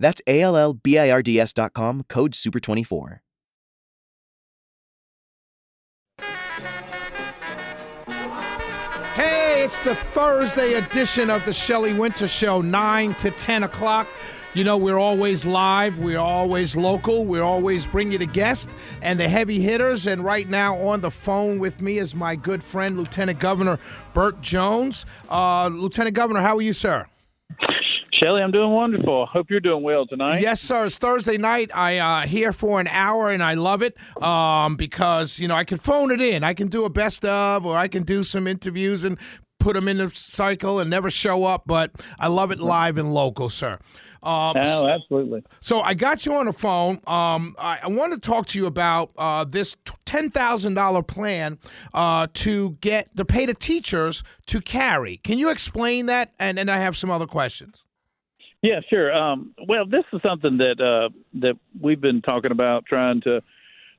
That's A L L B I R D S.com, code SUPER24. Hey, it's the Thursday edition of the Shelley Wynter Show, 9 to 10 o'clock. You know, we're always live, we're always local, we always bring you the guest and the heavy hitters. And right now on the phone with me is my good friend, Lieutenant Governor Burt Jones. Uh, Lieutenant Governor, how are you, sir? Shelley, I'm doing wonderful. Hope you're doing well tonight. Yes, sir. It's Thursday night. I uh here for an hour and I love it. Um, because you know I can phone it in. I can do a best of, or I can do some interviews and put them in the cycle and never show up. But I love it live and local, sir. Um, Oh, absolutely. so I got you on the phone. Um, I, I want to talk to you about uh, this ten thousand dollar plan uh, to get to pay the teachers to carry. Can you explain that? And then I have some other questions. Yeah, sure. Um, well, this is something that uh, that we've been talking about, trying to,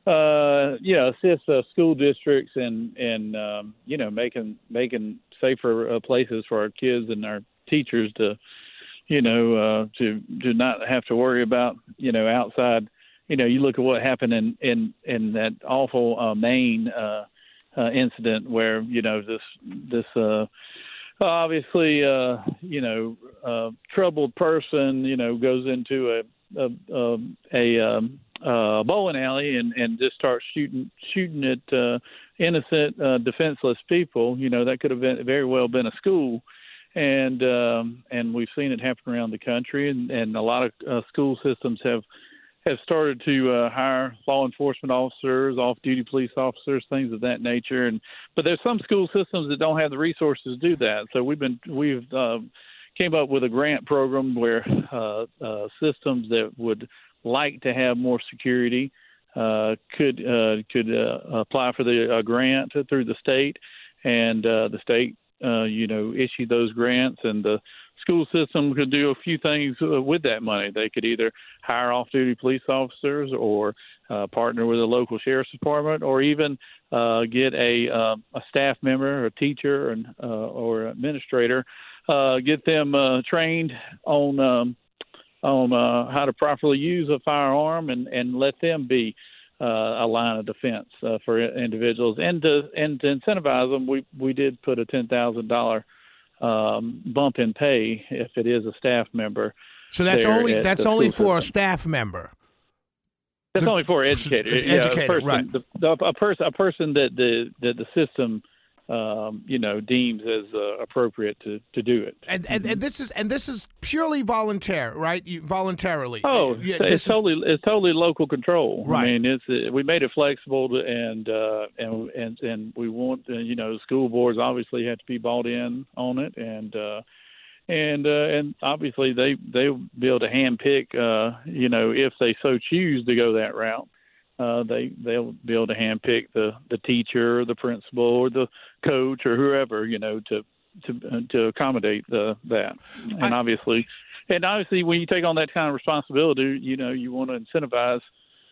uh, you know, assist uh, school districts and and um, you know making making safer uh, places for our kids and our teachers to, you know, uh, to to not have to worry about you know outside. You know, you look at what happened in in in that awful uh, Maine uh, uh, incident where you know this this. Uh, obviously, uh, you know, a troubled person, you know, goes into a a a, um, a bowling alley and and just starts shooting shooting at uh, innocent, uh, defenseless people. You know, that could have been very well been a school. And um, and we've seen it happen around the country, and, and a lot of uh, school systems have have started to uh, hire law enforcement officers, off-duty police officers, things of that nature. And but there's some school systems that don't have the resources to do that. So we've been we've uh, came up with a grant program where uh, uh, systems that would like to have more security uh, could uh, could uh, apply for the uh, grant through the state, and uh, the state uh, you know issue those grants and the school system could do a few things uh, with that money. They could either hire off-duty police officers or uh, partner with a local sheriff's department, or even uh, get a uh, a staff member, a teacher, and uh, or administrator, uh, get them uh, trained on um, on uh, how to properly use a firearm, and and let them be. Uh, a line of defense uh, for individuals, and to and to incentivize them, we we did put a ten thousand dollar um, bump in pay if it is a staff member. So that's only that's only for a staff member. That's the- only for educators. the yeah, educator, a person, right. the, the, a person, a person that the that the system, um, you know, deems as uh, appropriate to to do it. And, and and this is and this is purely volunteer, right? You voluntarily. Oh, yeah, it's, is- totally it's totally local control. Right. I mean, it's uh, we made it flexible to, and uh, and and and we want uh, you know school boards obviously have to be bought in on it and. uh and uh, and obviously they they'll be able to handpick, uh, you know, if they so choose to go that route, uh, they they'll be able to handpick the the teacher, or the principal, or the coach, or whoever, you know, to to uh, to accommodate the that. And I- obviously, and obviously, when you take on that kind of responsibility, you know, you want to incentivize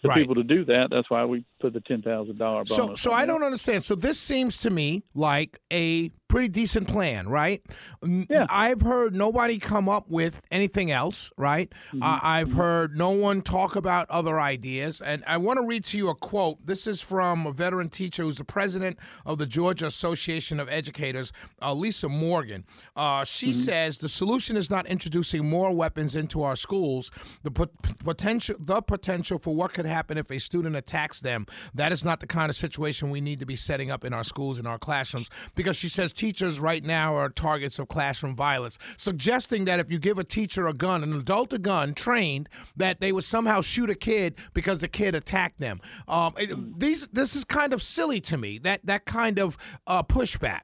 the Right. people to do that. That's why we put the ten thousand dollar bonus. So, so I don't understand. So this seems to me like a pretty decent plan, right? Yeah. I've heard nobody come up with anything else, right? Mm-hmm. Uh, I've heard no one talk about other ideas, and I want to read to you a quote. This is from a veteran teacher who's the president of the Georgia Association of Educators, uh, Lisa Morgan. Uh, she Mm-hmm. says the solution is not introducing more weapons into our schools. The pot- potential, the potential for what could happen if a student attacks them. That is not the kind of situation we need to be setting up in our schools and our classrooms. Because she says teachers right now are targets of classroom violence, suggesting that if you give a teacher a gun, an adult a gun, trained, that they would somehow shoot a kid because the kid attacked them. Um, it- these, this is kind of silly to me. That that kind of uh, pushback.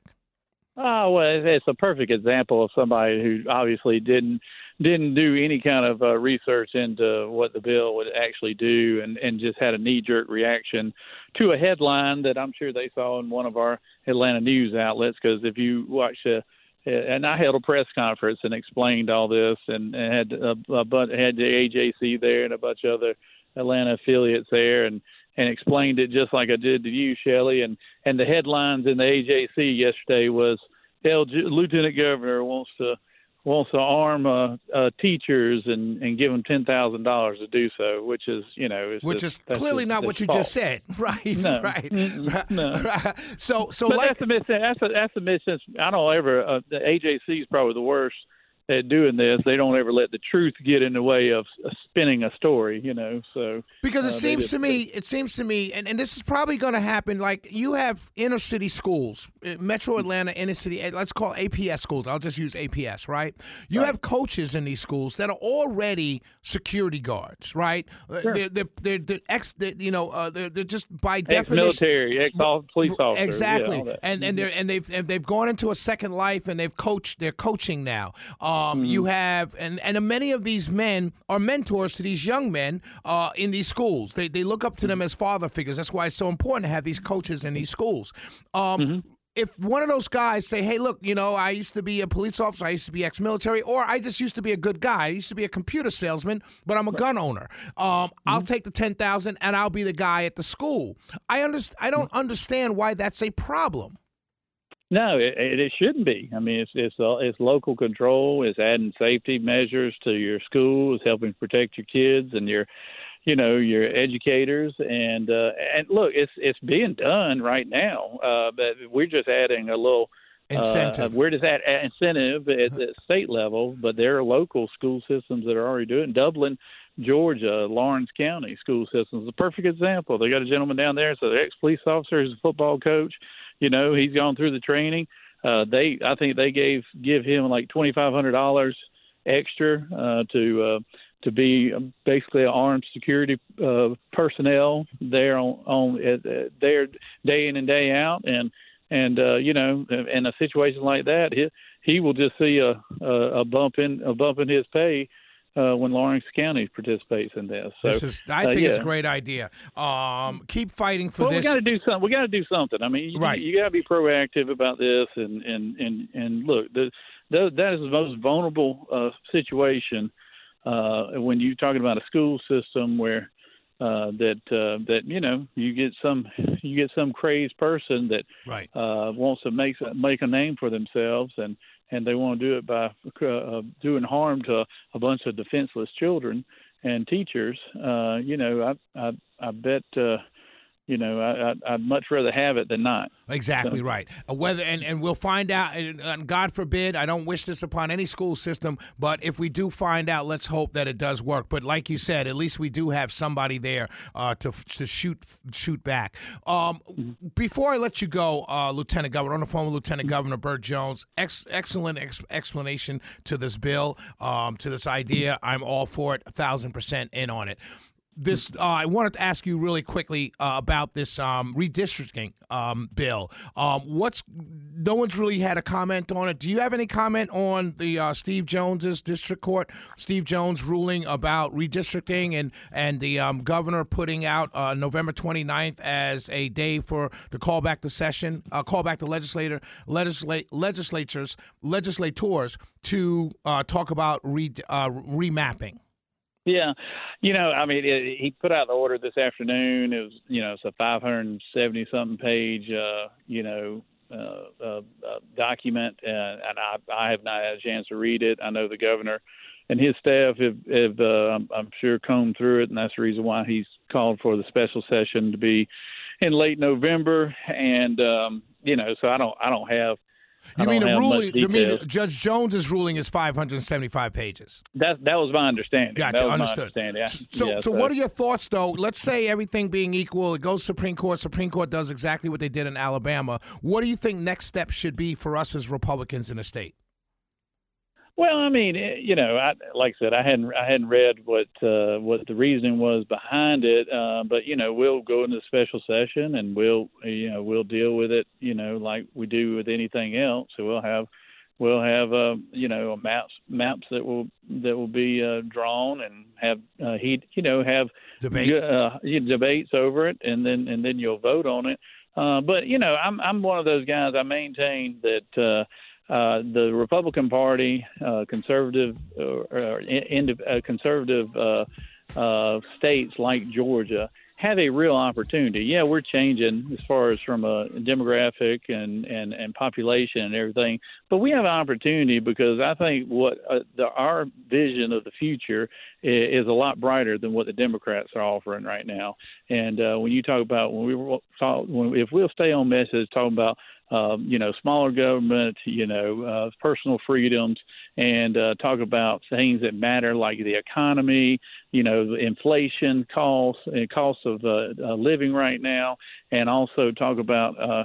Oh well, it's a perfect example of somebody who obviously didn't didn't do any kind of uh, research into what the bill would actually do, and and just had a knee jerk reaction to a headline that I'm sure they saw in one of our Atlanta news outlets. Because if you watch a and I held a press conference and explained all this, and, and had a, a but had the AJC there and a bunch of other Atlanta affiliates there, and and explained it just like I did to you, Shelley. And and the headlines in the AJC yesterday was, "Hell, Lieutenant Governor wants to." Wants to arm uh, uh, teachers and, and give them ten thousand dollars to do so, which is you know which just, is clearly just, not what you just said, right? No. right. No. right. So so but like that's the mis- that's a, that's the mis- I don't ever uh, the AJC is probably the worst at doing this. They don't ever let the truth get in the way of spinning a story, you know. So because it uh, seems to me, it seems to me, and, and this is probably going to happen. Like you have inner city schools, uh, Metro Atlanta inner city. uh, Let's call APS schools. I'll just use APS, right? You have coaches in these schools that are already security guards, right? Uh, They're, they're, they're, they're ex, they're, you know, uh, they're, they're just by definition ex-military, ex-police officer, Exactly, all that. and and they're and they've and they've gone into a second life, and they've coached. They're coaching now. Um, Mm-hmm. You have and and many of these men are mentors to these young men uh, in these schools. They they look up to Mm-hmm. them as father figures. That's why it's so important to have these coaches in these schools. Um, Mm-hmm. If one of those guys say, "Hey, look, you know, I used to be a police officer, I used to be ex-military, or I just used to be a good guy. I used to be a computer salesman, but I'm a gun owner. Um, I'll Mm-hmm. take the ten thousand, and I'll be the guy at the school." I understand. I don't understand why that's a problem. No, it, it shouldn't be. I mean, it's it's uh, it's local control. It's adding safety measures to your school. It's helping protect your kids and your, you know, your educators. And uh, and look, it's it's being done right now. Uh, but we're just adding a little Incentive. Uh, we're just at, at incentive at the state level, but there are local school systems that are already doing. Dublin, Georgia, Laurens County school systems is a perfect example. They got a gentleman down there, so the ex police officer, he's a football coach. You know, he's gone through the training. Uh, they, I think they gave give him like twenty five hundred dollars extra uh, to uh, to be basically armed security uh, personnel there on on uh, there day in and day out, and and uh, you know, in a situation like that, he he will just see a a, a bump in a bump in his pay. Uh, when Laurens County participates in this, so This is, I uh, think it's a great idea. Um, keep fighting for well, this. we got to do something. We got to do something. I mean, you, Right. you got to be proactive about this, and and and and look, the, the, that is the most vulnerable uh, situation uh, when you're talking about a school system where uh, that uh, that you know you get some you get some crazed person that right. uh, wants to make make a name for themselves and and they want to do it by uh, doing harm to a bunch of defenseless children and teachers. Uh, you know, I I, I bet uh, you know I, I'd much rather have it than not. Exactly right. Uh, whether and, and we'll find out. And, God forbid, I don't wish this upon any school system. But if we do find out, let's hope that it does work. But like you said, at least we do have somebody there uh, to to shoot shoot back. Um, Before I let you go, uh, Lieutenant Governor, on the phone with Lieutenant Governor Burt Jones. Ex- excellent ex- explanation to this bill, um, to this idea. I'm all for it, a thousand percent in on it this uh, I wanted to ask you really quickly uh, about this um, redistricting um, bill. Um, what's no one's really had a comment on it. Do you have any comment on the uh, Steve Jones's district court, Steve Jones ruling about redistricting and and the um, governor putting out uh, November 29th as a day for to call back the session, uh, call back the legislator, legislate legislatures, legislators to uh, talk about re, remapping. Yeah, you know, I mean, it, he put out the order this afternoon. It was, you know, it's a 570 something page, uh, you know, uh, uh, uh, document, uh, and I, I have not had a chance to read it. I know the governor and his staff have, have uh, I'm, I'm sure, combed through it, and that's the reason why he's called for the special session to be in late November. And um, you know, so I don't, I don't have. You mean the ruling? You mean. Judge Jones's ruling is 575 pages? That that was my understanding. Gotcha, that understood. Understanding. So, yeah, so what are your thoughts, though? Let's say everything being equal, it goes Supreme Court. Supreme Court does exactly what they did in Alabama. What do you think next step should be for us as Republicans in the state? Well, I mean, you know, I, like I said, I hadn't I hadn't read what uh, what the reasoning was behind it, uh, but you know, we'll go into special session and we'll you know we'll deal with it, you know, like we do with anything else. So we'll have we'll have uh, you know maps maps that will that will be uh, drawn and have uh, he you know have Debate. uh, debates over it, and then and then you'll vote on it. Uh, but you know, I'm I'm one of those guys. I maintain that. Uh, uh, the Republican Party, uh, conservative, uh, in, uh, conservative uh, uh, states like Georgia have a real opportunity. Yeah, we're changing as far as from a demographic and and and population and everything, but we have an opportunity because I think what uh, the, our vision of the future is, is, a lot brighter than what the Democrats are offering right now. And uh, when you talk about when we talk, when, if we'll stay on message talking about um, you know, smaller government, you know, uh, personal freedoms, and uh, talk about things that matter like the economy, you know, inflation costs and costs of uh, uh, living right now, and also talk about uh,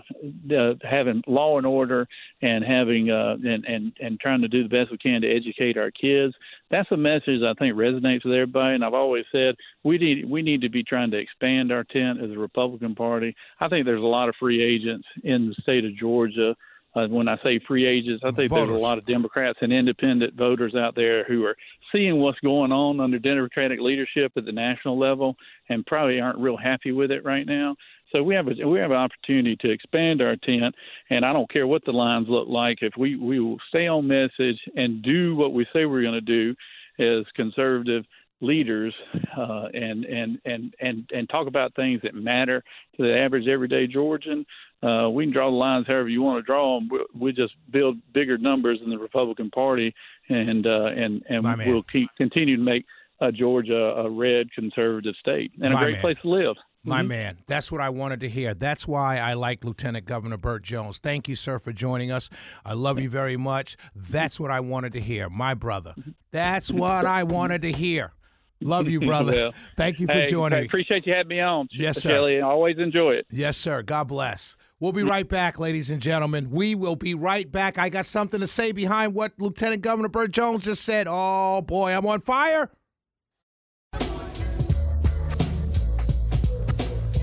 uh, having law and order and having uh, and, and and trying to do the best we can to educate our kids. That's a message I think resonates with everybody. And I've always said we need we need to be trying to expand our tent as a Republican Party. I think there's a lot of free agents in the state of Georgia. Uh, when I say free agents, I think Voters. there's a lot of Democrats and independent voters out there who are seeing what's going on under Democratic leadership at the national level and probably aren't real happy with it right now. So we have a we have an opportunity to expand our tent, and I don't care what the lines look like. If we we will stay on message and do what we say we're going to do, as conservative leaders, uh, and and and and and talk about things that matter to the average everyday Georgian. Uh, we can draw the lines however you want to draw them. We, we just build bigger numbers in the Republican Party, and uh, and and My we'll keep continue to make uh, Georgia a red conservative state and My a great man. place to live. My man, that's what I wanted to hear. That's why I like Lieutenant Governor Burt Jones. Thank you, sir, for joining us. I love you very much. That's what I wanted to hear, my brother. That's what I wanted to hear. Love you, brother. Well, Thank you for Hey, joining I appreciate you having me on. Yes, sir. Shelley. Always enjoy it. Yes, sir. God bless. We'll be right back, ladies and gentlemen. We will be right back. I got something to say behind what Lieutenant Governor Burt Jones just said. Oh, boy, I'm on fire.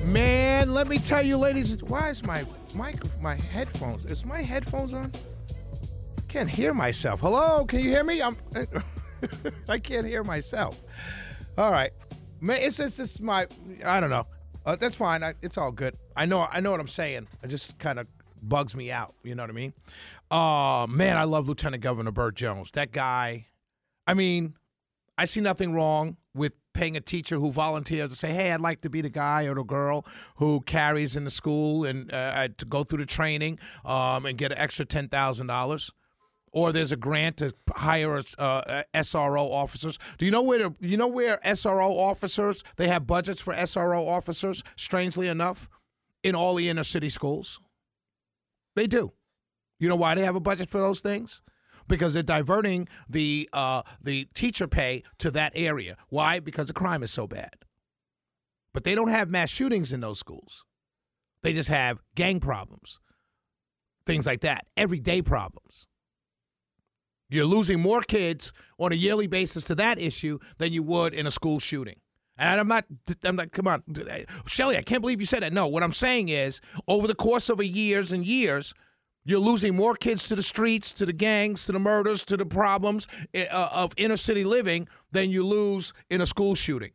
Man, let me tell you, ladies, why is my mic, my headphones? Is my headphones on? Can't hear myself. Hello, can you hear me? I'm. I can't hear myself. All right, man, it's just it's my. I don't know. Uh, that's fine. I, it's all good. I know. I know what I'm saying. It just kind of bugs me out. You know what I mean? Oh man, I love Lieutenant Governor Burt Jones. That guy. I mean, I see nothing wrong with paying a teacher who volunteers to say, "Hey, I'd like to be the guy or the girl who carries in the school and uh, to go through the training um, and get an extra ten thousand dollars." Or there's a grant to hire uh, SRO officers. Do you know where? The, you know where SRO officers? They have budgets for SRO officers. Strangely enough, in all the inner city schools, they do. You know why they have a budget for those things? because they're diverting the uh, the teacher pay to that area. Why? Because the crime is so bad. But they don't have mass shootings in those schools. They just have gang problems, things like that, everyday problems. You're losing more kids on a yearly basis to that issue than you would in a school shooting. And I'm not, I'm not, come on, Shelley, I can't believe you said that. No, what I'm saying is over the course of a years and years, you're losing more kids to the streets, to the gangs, to the murders, to the problems uh, of inner city living than you lose in a school shooting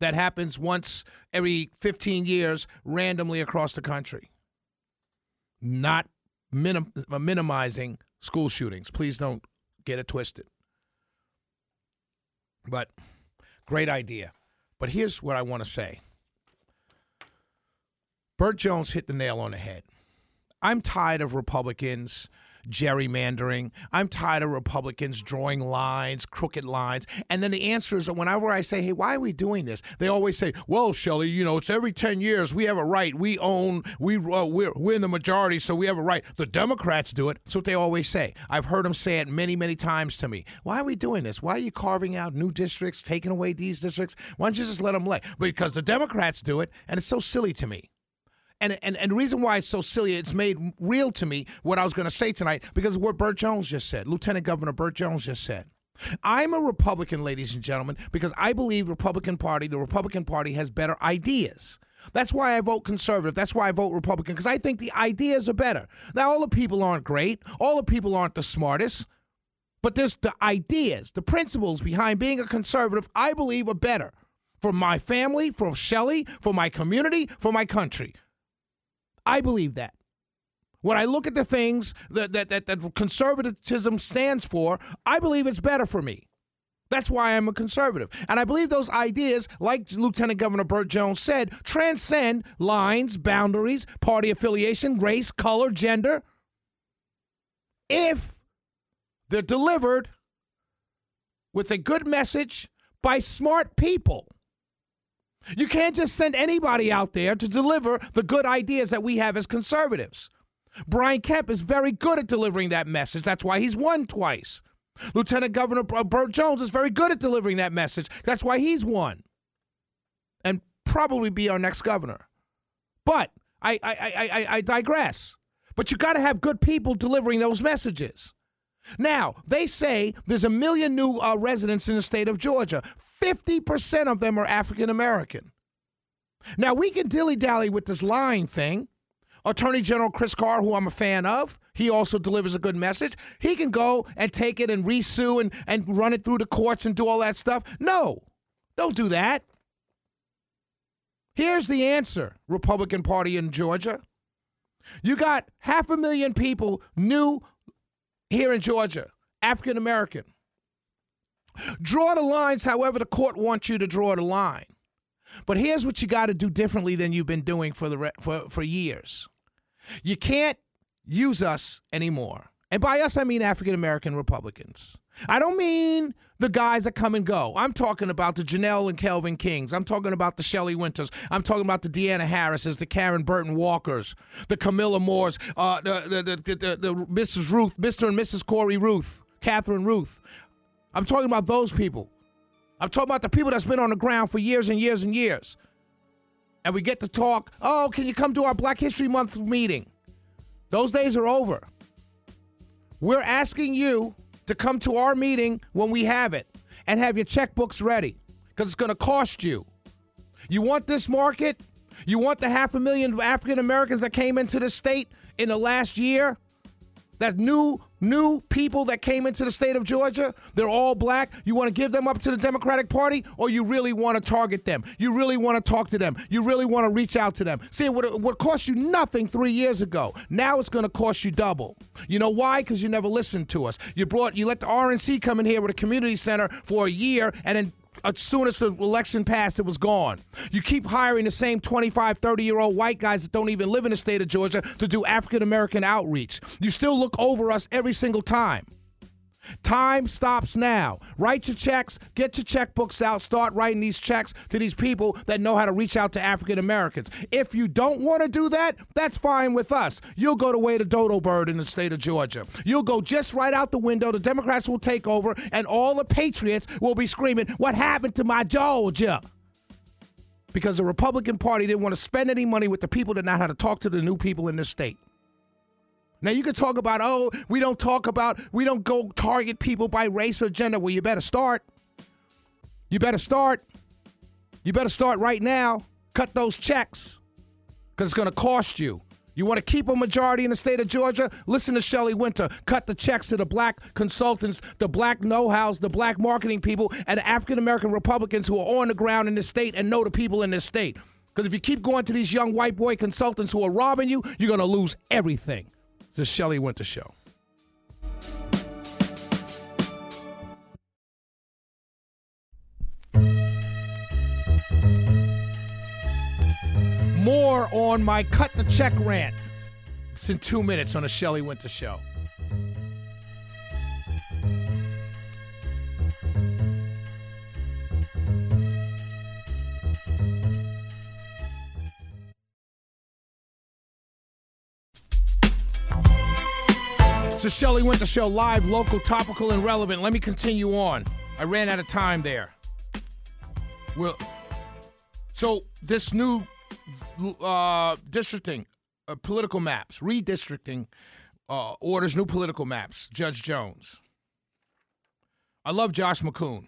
that happens once every 15 years randomly across the country. Not minim- minimizing school shootings. Please don't get it twisted. But great idea. But here's what I want to say Burt Jones hit the nail on the head. I'm tired of Republicans gerrymandering. I'm tired of Republicans drawing lines, crooked lines. And then the answer is that whenever I say, hey, why are we doing this? They always say, well, Shelley, you know, it's every 10 years we have a right. We own, we, uh, we're, we're in the majority, so we have a right. The Democrats do it. That's what they always say. I've heard them say it many, many times to me. Why are we doing this? Why are you carving out new districts, taking away these districts? Why don't you just let them lay? Because the Democrats do it, and it's so silly to me. And, and and the reason why it's so silly, it's made real to me what I was going to say tonight because of what Burt Jones just said, Lieutenant Governor Burt Jones just said. I'm a Republican, ladies and gentlemen, because I believe Republican Party, the Republican Party has better ideas. That's why I vote conservative. That's why I vote Republican, because I think the ideas are better. Now, all the people aren't great, all the people aren't the smartest, but there's the ideas, the principles behind being a conservative, I believe, are better for my family, for Shelley, for my community, for my country. I believe that. When I look at the things that, that, that, that conservatism stands for, I believe it's better for me. That's why I'm a conservative. And I believe those ideas, like Lieutenant Governor Burt Jones said, transcend lines, boundaries, party affiliation, race, color, gender. If they're delivered with a good message by smart people. You can't just send anybody out there to deliver the good ideas that we have as conservatives. Brian Kemp is very good at delivering that message. That's why he's won twice. Lieutenant Governor Burt Jones is very good at delivering that message. That's why he's won. And probably be our next governor. But I, I, I, I digress. But you got to have good people delivering those messages. Now, they say there's a million new uh, residents in the state of Georgia. 50% of them are African American. Now, we can dilly dally with this lying thing. Attorney General Chris Carr, who I'm a fan of, he also delivers a good message. He can go and take it and resue and, and run it through the courts and do all that stuff. No, don't do that. Here's the answer, Republican Party in Georgia. You got half a million people new here in Georgia, African American. Draw the lines however the court wants you to draw the line. But here's what you got to do differently than you've been doing for the for, for years. You can't use us anymore. And by us, I mean African American Republicans. I don't mean the guys that come and go. I'm talking about the Janelle and Kelvin Kings. I'm talking about the Shelley Wynters. I'm talking about the Deanna Harrises, the Karen Burton Walkers, the Camilla Moores, uh, the, the, the, the, the Mrs. Ruth, Mr. and Mrs. Corey Ruth, Catherine Ruth. I'm talking about those people. I'm talking about the people that's been on the ground for years and years and years and we get to talk, oh, can you come to our Black History Month meeting? Those days are over. We're asking you to come to our meeting when we have it and have your checkbooks ready because it's going to cost you. You want this market? You want the half a million African Americans that came into the state in the last year? That new new people that came into the state of Georgia, they're all black. You want to give them up to the Democratic Party or you really want to target them? You really want to talk to them? You really want to reach out to them? See, what what cost you nothing 3 years ago. Now it's going to cost you double. You know why? Cuz you never listened to us. You brought you let the RNC come in here with a community center for a year and then as soon as the election passed, it was gone. You keep hiring the same 25, 30 year old white guys that don't even live in the state of Georgia to do African American outreach. You still look over us every single time. Time stops now. Write your checks, get your checkbooks out, start writing these checks to these people that know how to reach out to African Americans. If you don't want to do that, that's fine with us. You'll go the way the Dodo Bird in the state of Georgia. You'll go just right out the window. The Democrats will take over, and all the patriots will be screaming, What happened to my Georgia? Because the Republican Party didn't want to spend any money with the people that know how to talk to the new people in this state. Now you could talk about, oh, we don't talk about, we don't go target people by race or gender. Well, you better start. You better start. You better start right now. Cut those checks because it's going to cost you. You want to keep a majority in the state of Georgia? Listen to Shelley Wynter. Cut the checks to the black consultants, the black know-hows, the black marketing people, and the African American Republicans who are on the ground in the state and know the people in this state. Because if you keep going to these young white boy consultants who are robbing you, you're going to lose everything. The Shelley Wynter Show. More on my cut the check rant. It's in two minutes on the Shelley Wynter Show. The Shelley Wynter Show, live, local, topical, and relevant. Let me continue on. I ran out of time there. Well, so this new uh, districting, uh, political maps, redistricting uh, orders new political maps. Judge Jones. I love Josh McCoon.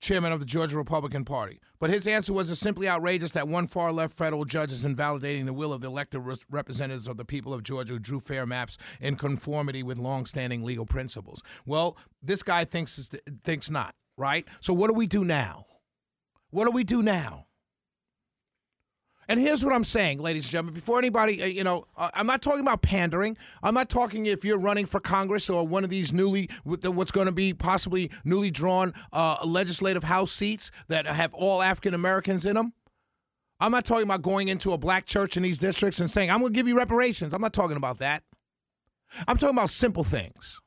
Chairman of the Georgia Republican Party. But his answer was it's simply outrageous that one far left federal judge is invalidating the will of the elected representatives of the people of Georgia who drew fair maps in conformity with longstanding legal principles. Well, this guy thinks thinks not, right? So what do we do now? What do we do now? And here's what I'm saying, ladies and gentlemen. Before anybody, uh, you know, uh, I'm not talking about pandering. I'm not talking if you're running for Congress or one of these newly, what's going to be possibly newly drawn uh, legislative House seats that have all African Americans in them. I'm not talking about going into a black church in these districts and saying, I'm going to give you reparations. I'm not talking about that. I'm talking about simple things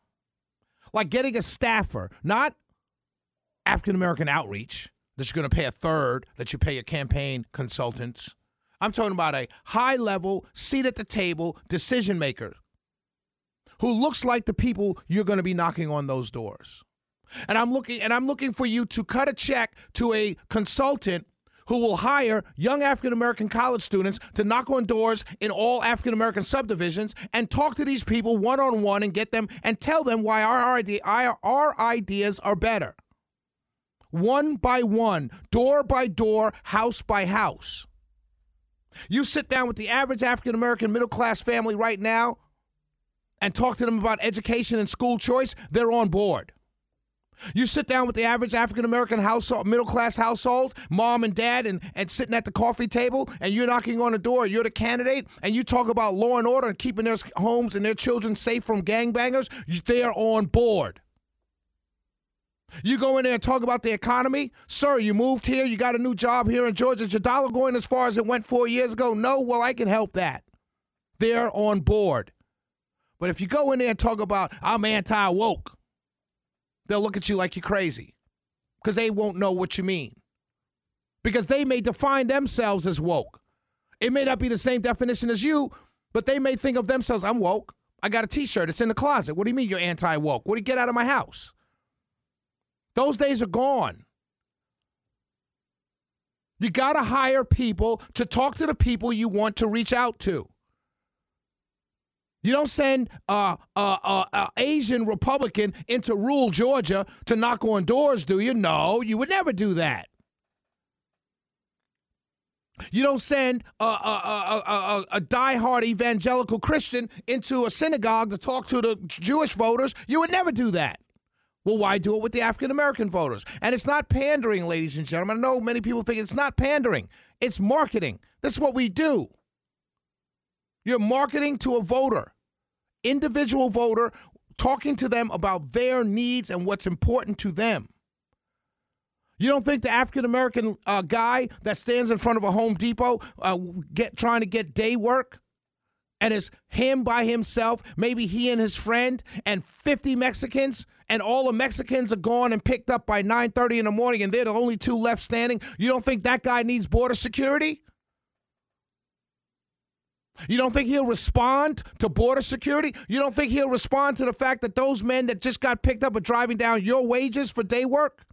like getting a staffer, not African American outreach that you're going to pay a third that you pay your campaign consultants I'm talking about a high level, seat at the table decision maker who looks like the people you're going to be knocking on those doors. And I'm looking and I'm looking for you to cut a check to a consultant who will hire young African American college students to knock on doors in all African American subdivisions and talk to these people one on one and get them and tell them why our, idea, our ideas are better. One by one, door by door, house by house. You sit down with the average African American middle class family right now and talk to them about education and school choice, they're on board. You sit down with the average African American household, middle class household, mom and dad, and, and sitting at the coffee table, and you're knocking on the door, you're the candidate, and you talk about law and order and keeping their homes and their children safe from gangbangers, they're on board. You go in there and talk about the economy? Sir, you moved here, you got a new job here in Georgia. Is your dollar going as far as it went four years ago? No, well, I can help that. They're on board. But if you go in there and talk about, I'm anti woke, they'll look at you like you're crazy because they won't know what you mean. Because they may define themselves as woke. It may not be the same definition as you, but they may think of themselves, I'm woke. I got a t shirt, it's in the closet. What do you mean you're anti woke? What do you get out of my house? Those days are gone. You got to hire people to talk to the people you want to reach out to. You don't send a uh, uh, uh, Asian Republican into rural Georgia to knock on doors, do you? No, you would never do that. You don't send a, a, a, a, diehard evangelical Christian into a synagogue to talk to the Jewish voters. You would never do that. Well, why do it with the African American voters? And it's not pandering, ladies and gentlemen. I know many people think it's not pandering, it's marketing. This is what we do. You're marketing to a voter, individual voter, talking to them about their needs and what's important to them. You don't think the African American uh, guy that stands in front of a Home Depot uh, get trying to get day work and it's him by himself, maybe he and his friend and 50 Mexicans and all the Mexicans are gone and picked up by 9:30 in the morning and they're the only two left standing, you don't think that guy needs border security? You don't think he'll respond to border security? You don't think he'll respond to the fact that those men that just got picked up are driving down your wages for day work?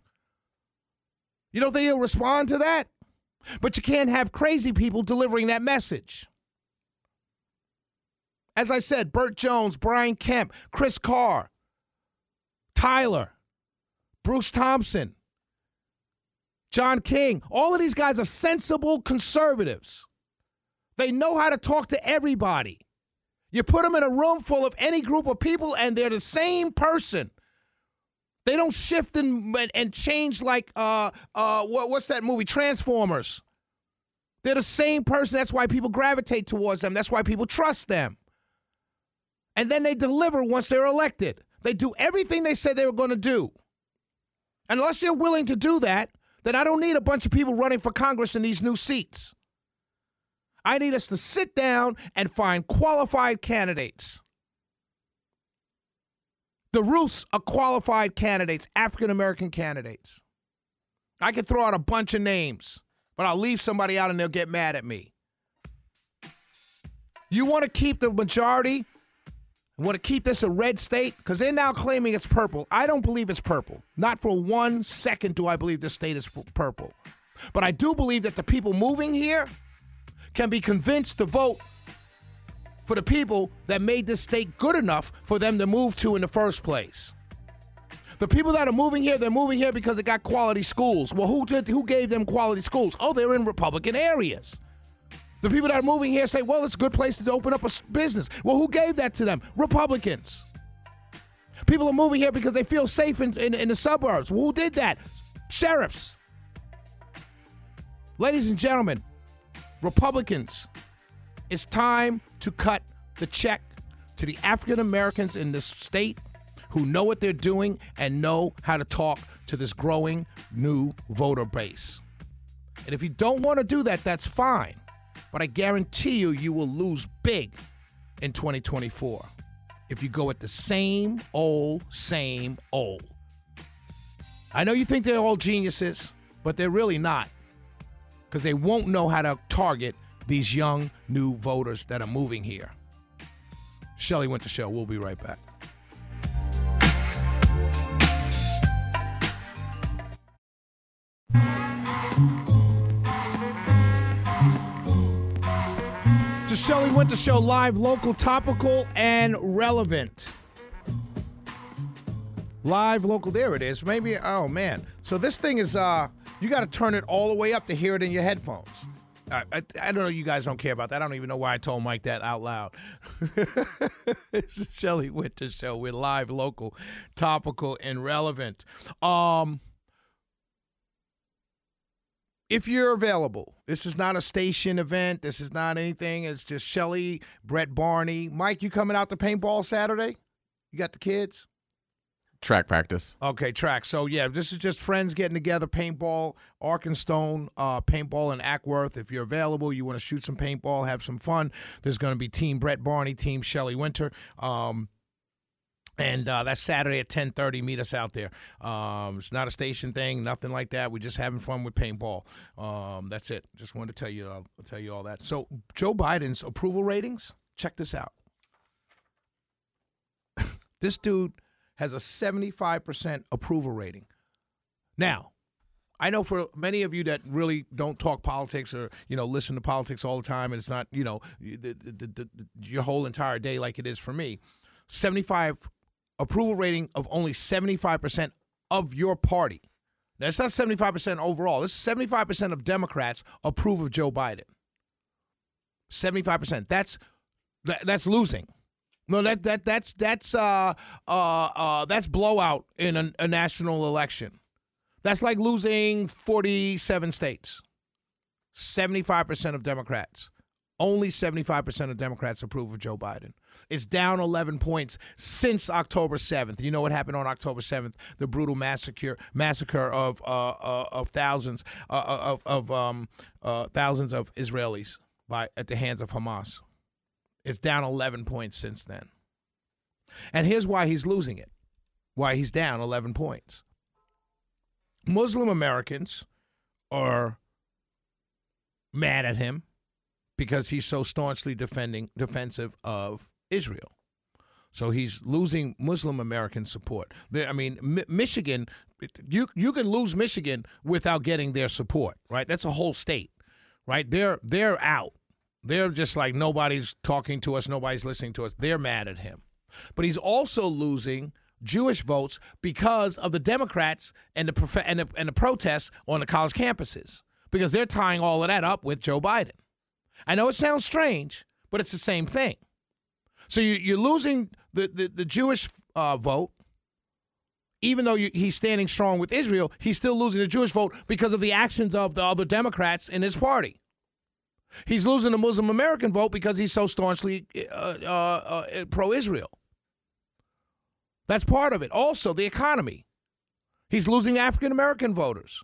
You don't think he'll respond to that? But you can't have crazy people delivering that message. As I said, Burt Jones, Brian Kemp, Chris Carr, Tyler, Bruce Thompson, John King, all of these guys are sensible conservatives. They know how to talk to everybody. You put them in a room full of any group of people, and they're the same person. They don't shift and, and change like uh uh what, what's that movie Transformers. They're the same person. That's why people gravitate towards them. That's why people trust them. And then they deliver once they're elected. They do everything they said they were going to do. Unless you're willing to do that, then I don't need a bunch of people running for Congress in these new seats. I need us to sit down and find qualified candidates. The Ruths are qualified candidates, African American candidates. I could throw out a bunch of names, but I'll leave somebody out and they'll get mad at me. You want to keep the majority want to keep this a red state because they're now claiming it's purple. I don't believe it's purple. Not for one second do I believe this state is purple. But I do believe that the people moving here can be convinced to vote for the people that made this state good enough for them to move to in the first place. The people that are moving here, they're moving here because they got quality schools. Well, who did who gave them quality schools? Oh, they're in Republican areas. The people that are moving here say, well, it's a good place to open up a business. Well, who gave that to them? Republicans. People are moving here because they feel safe in, in, in the suburbs. Well, who did that? Sheriffs. Ladies and gentlemen, Republicans, it's time to cut the check to the African Americans in this state who know what they're doing and know how to talk to this growing new voter base. And if you don't want to do that, that's fine. But I guarantee you, you will lose big in 2024 if you go at the same old, same old. I know you think they're all geniuses, but they're really not because they won't know how to target these young new voters that are moving here. Shelley Wynter Show. We'll be right back. It's the Shelley Wynter Show live, local, topical, and relevant. Live, local. There it is. Maybe. Oh man. So this thing is. uh You got to turn it all the way up to hear it in your headphones. I, I, I, don't know. You guys don't care about that. I don't even know why I told Mike that out loud. it's the Shelley Wynter Show. We're live, local, topical, and relevant. Um, if you're available, this is not a station event. This is not anything. It's just Shelley, Brett Barney. Mike, you coming out to paintball Saturday? You got the kids? track practice. Okay, track. So yeah, this is just friends getting together, paintball, Arkenstone, uh, paintball in Acworth. If you're available, you want to shoot some paintball, have some fun. There's going to be Team Brett Barney, Team Shelley Wynter. Um, and uh, that's Saturday at 10:30. Meet us out there. Um, it's not a station thing, nothing like that. We're just having fun with paintball. Um, that's it. Just wanted to tell you, I'll tell you all that. So Joe Biden's approval ratings. Check this out. this dude has a 75% approval rating. Now, I know for many of you that really don't talk politics or you know listen to politics all the time, and it's not you know the, the, the, your whole entire day like it is for me. 75 approval rating of only 75% of your party. That's not 75% overall. This is 75% of Democrats approve of Joe Biden. 75%. That's that, that's losing. No, that that that's that's uh uh uh that's blowout in a, a national election. That's like losing 47 states. 75% of Democrats. Only 75% of Democrats approve of Joe Biden. It's down 11 points since October 7th. You know what happened on October 7th? The brutal massacre massacre of uh, uh of thousands uh, uh of of um uh thousands of Israelis by at the hands of Hamas. It's down 11 points since then. And here's why he's losing it, why he's down 11 points. Muslim Americans are mad at him because he's so staunchly defending defensive of Israel. So he's losing Muslim American support. I mean, M- Michigan, you you can lose Michigan without getting their support, right? That's a whole state, right? They're they're out. They're just like nobody's talking to us, nobody's listening to us. They're mad at him. But he's also losing Jewish votes because of the Democrats and the, prof- and the and the protests on the college campuses because they're tying all of that up with Joe Biden. I know it sounds strange, but it's the same thing. So you, are losing the, the, the Jewish uh, vote, even though you, he's standing strong with Israel, he's still losing the Jewish vote because of the actions of the other Democrats in his party. He's losing the Muslim American vote because he's so staunchly uh, uh, uh pro Israel. That's part of it. Also, the economy. He's losing African American voters.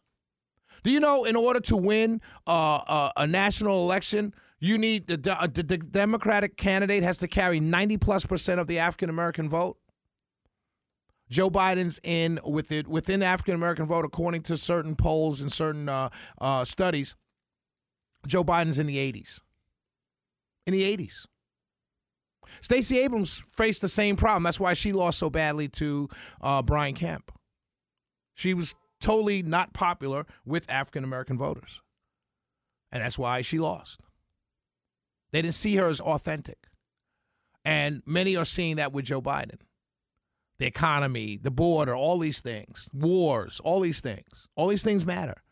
Do you know in order to win uh, uh, a national election, you need the, the, the Democratic candidate has to carry 90 plus percent of the African American vote? Joe Biden's in with it within African American vote, according to certain polls and certain uh, uh, studies. Joe Biden's in the 80s. In the 80s. Stacey Abrams faced the same problem. That's why she lost so badly to uh, Brian Kemp. She was totally not popular with African American voters. And that's why she lost. They didn't see her as authentic. And many are seeing that with Joe Biden. the economy, the border, all these things, wars, all these things. All these things matter.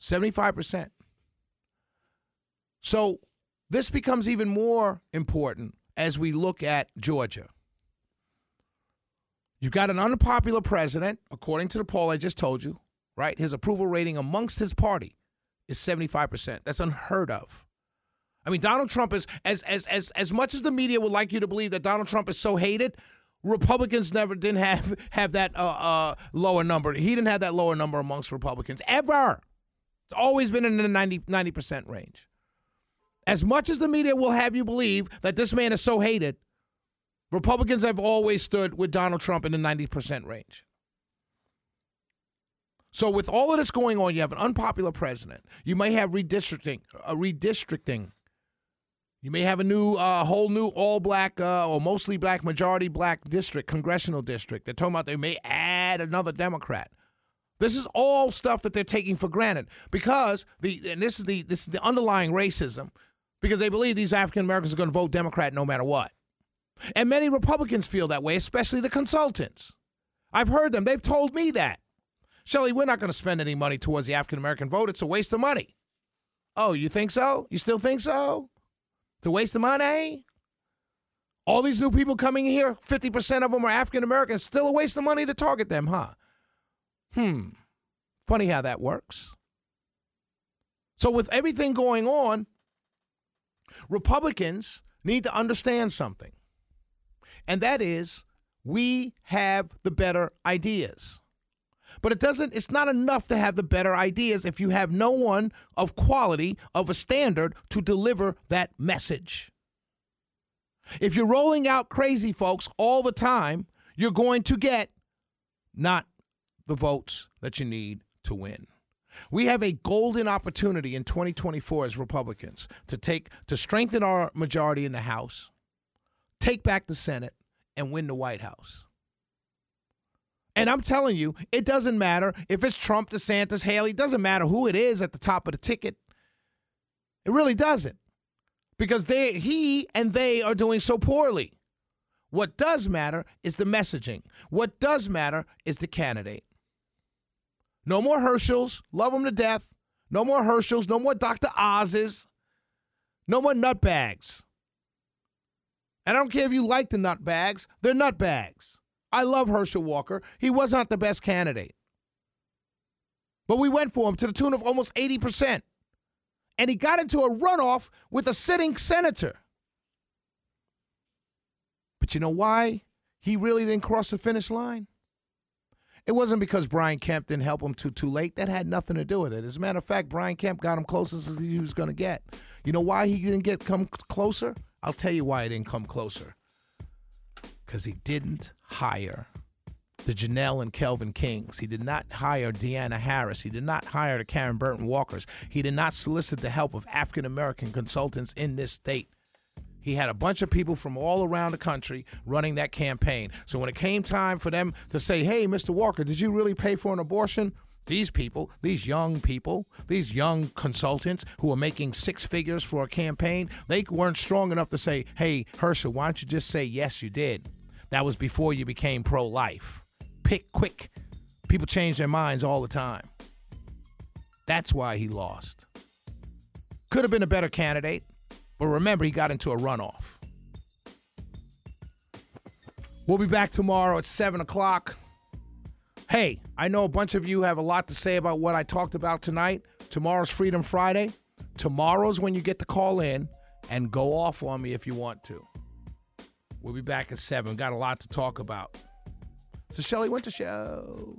75%. So this becomes even more important as we look at Georgia. You've got an unpopular president, according to the poll I just told you, right? His approval rating amongst his party is 75%. That's unheard of. I mean, Donald Trump is as as as as much as the media would like you to believe that Donald Trump is so hated. Republicans never didn't have have that uh, uh, lower number. He didn't have that lower number amongst Republicans ever. It's always been in the 90 percent range. As much as the media will have you believe that this man is so hated, Republicans have always stood with Donald Trump in the 90% range. So, with all of this going on, you have an unpopular president. You may have redistricting, a redistricting. You may have a new, uh, whole new all black uh, or mostly black, majority black district, congressional district. They're talking about they may add another Democrat. This is all stuff that they're taking for granted because the and this is the this is the underlying racism because they believe these African Americans are going to vote Democrat no matter what. And many Republicans feel that way, especially the consultants. I've heard them. They've told me that. Shelley, we're not going to spend any money towards the African American vote. It's a waste of money. Oh, you think so? You still think so? It's a waste of money? All these new people coming here, 50% of them are African Americans. Still a waste of money to target them, huh? Hmm. Funny how that works. So, with everything going on, Republicans need to understand something, and that is we have the better ideas. But it doesn't, it's not enough to have the better ideas if you have no one of quality, of a standard to deliver that message. If you're rolling out crazy folks all the time, you're going to get not the votes that you need to win. We have a golden opportunity in 2024 as Republicans to take to strengthen our majority in the House, take back the Senate, and win the White House. And I'm telling you, it doesn't matter if it's Trump, DeSantis, Haley, doesn't matter who it is at the top of the ticket. It really doesn't. Because they he and they are doing so poorly. What does matter is the messaging. What does matter is the candidate. No more Herschels. Love them to death. No more Herschels. No more Dr. Oz's. No more nutbags. And I don't care if you like the nutbags, they're nutbags. I love Herschel Walker. He was not the best candidate. But we went for him to the tune of almost 80%. And he got into a runoff with a sitting senator. But you know why he really didn't cross the finish line? It wasn't because Brian Kemp didn't help him too too late. That had nothing to do with it. As a matter of fact, Brian Kemp got him closest as he was going to get. You know why he didn't get come closer? I'll tell you why he didn't come closer. Because he didn't hire the Janelle and Kelvin Kings. He did not hire Deanna Harris. He did not hire the Karen Burton Walkers. He did not solicit the help of African American consultants in this state. He had a bunch of people from all around the country running that campaign. So when it came time for them to say, hey, Mr. Walker, did you really pay for an abortion? These people, these young people, these young consultants who are making six figures for a campaign, they weren't strong enough to say, hey, Herschel, why don't you just say, yes, you did? That was before you became pro life. Pick quick. People change their minds all the time. That's why he lost. Could have been a better candidate. But remember, he got into a runoff. We'll be back tomorrow at 7 o'clock. Hey, I know a bunch of you have a lot to say about what I talked about tonight. Tomorrow's Freedom Friday. Tomorrow's when you get to call in and go off on me if you want to. We'll be back at 7. Got a lot to talk about. The Shelley Wynter Show.